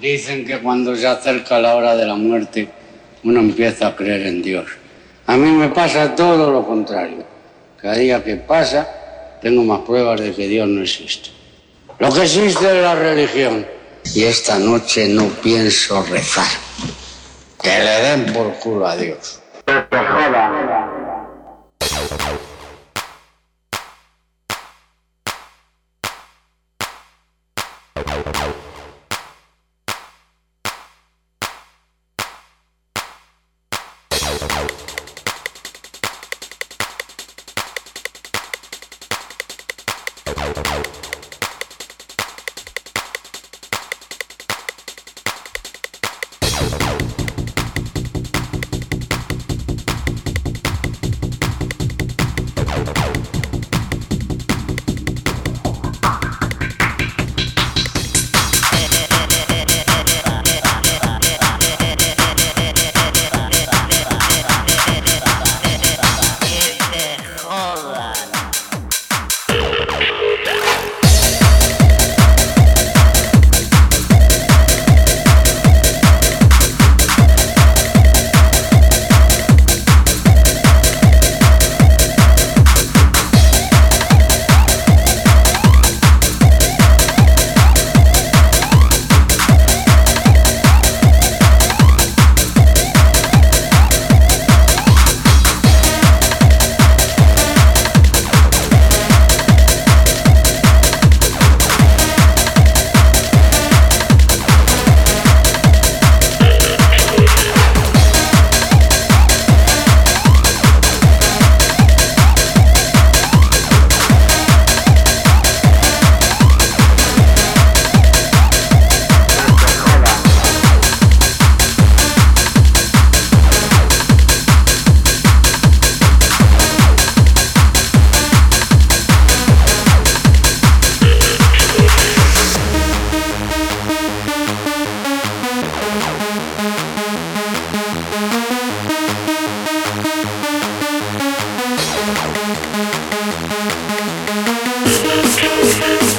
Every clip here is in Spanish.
Dicen que cuando se acerca la hora de la muerte, uno empieza a creer en Dios. A mí me pasa todo lo contrario. Cada día que pasa, tengo más pruebas de que Dios no existe. Lo que existe es la religión. Y esta noche no pienso rezar. Que le den por culo a Dios. Thank you.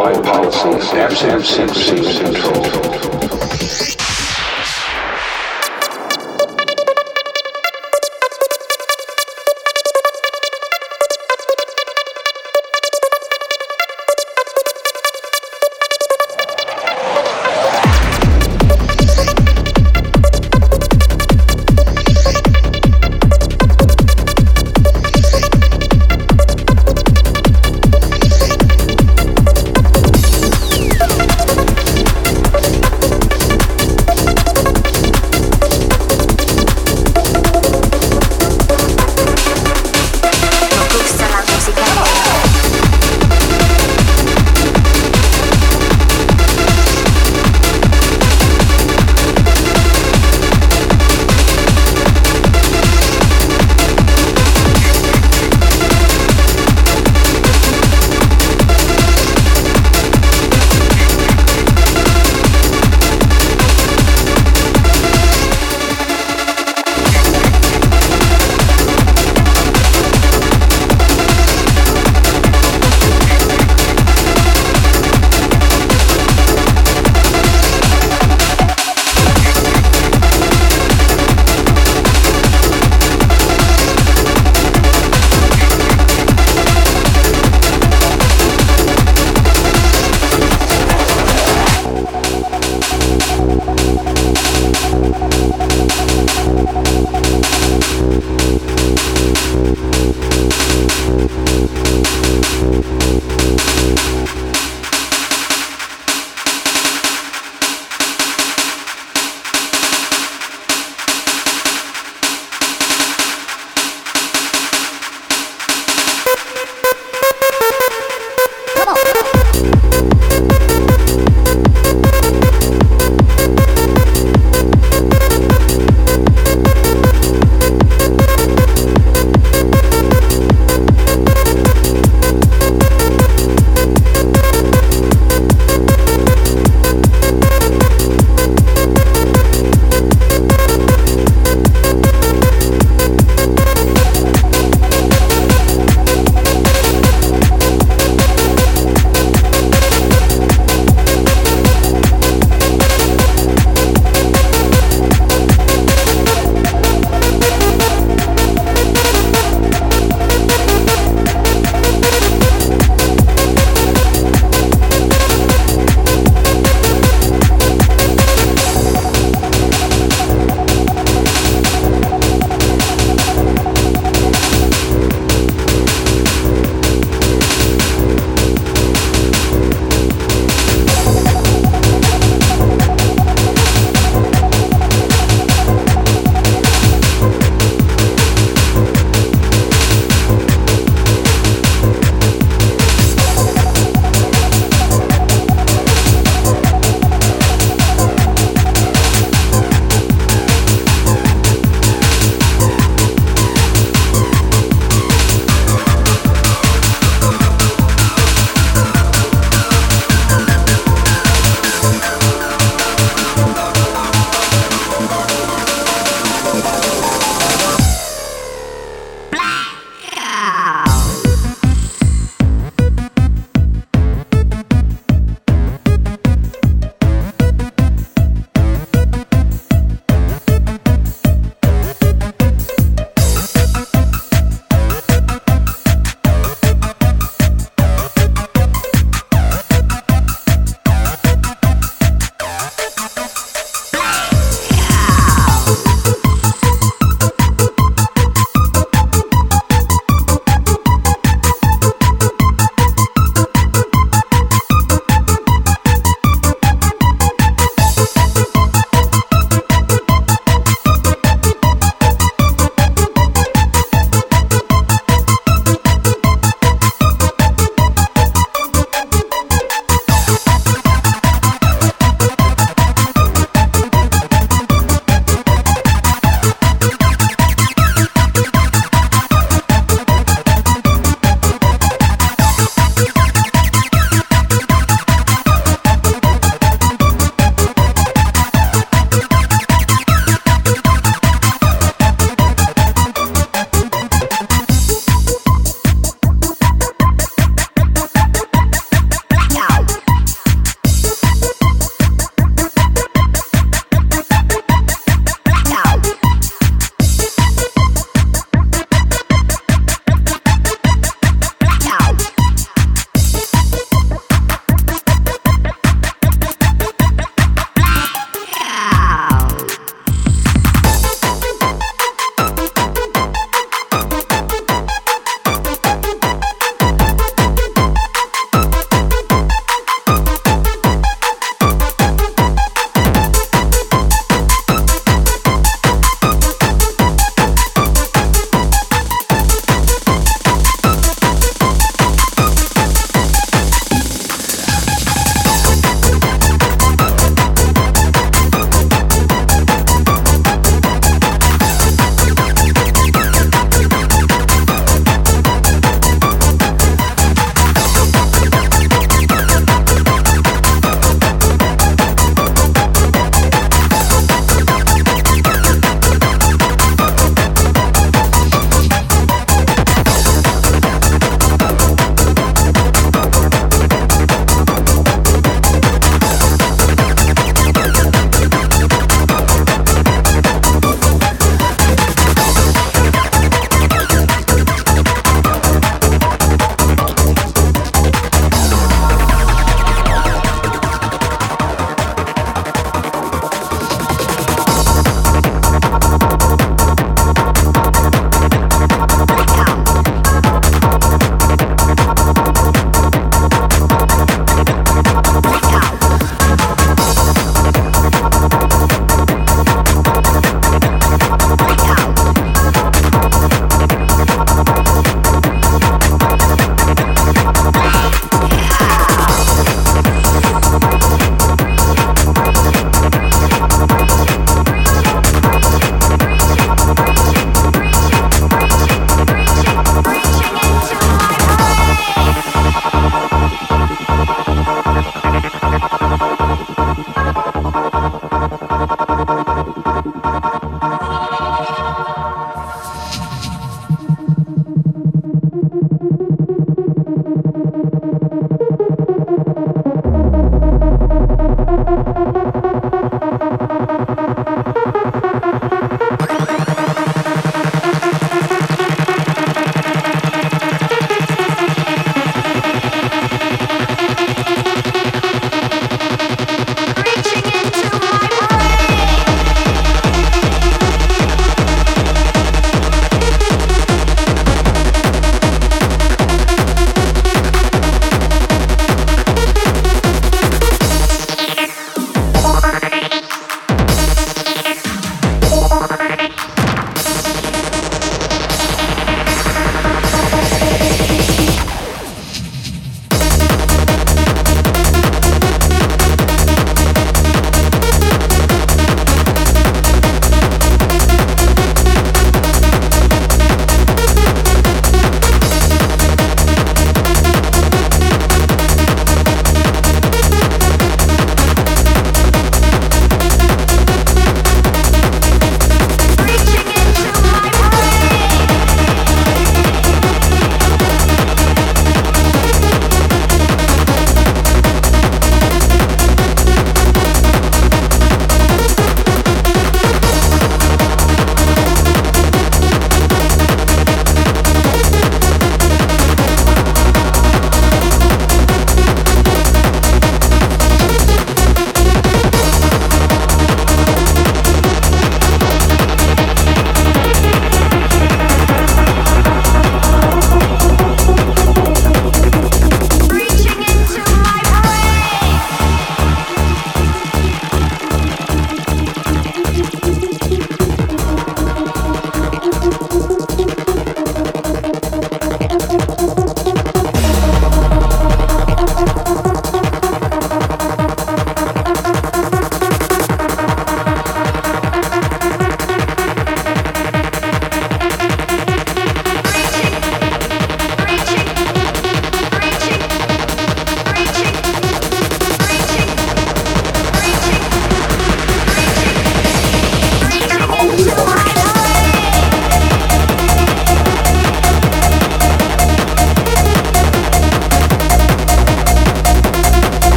white policies, absent, absent, absent control.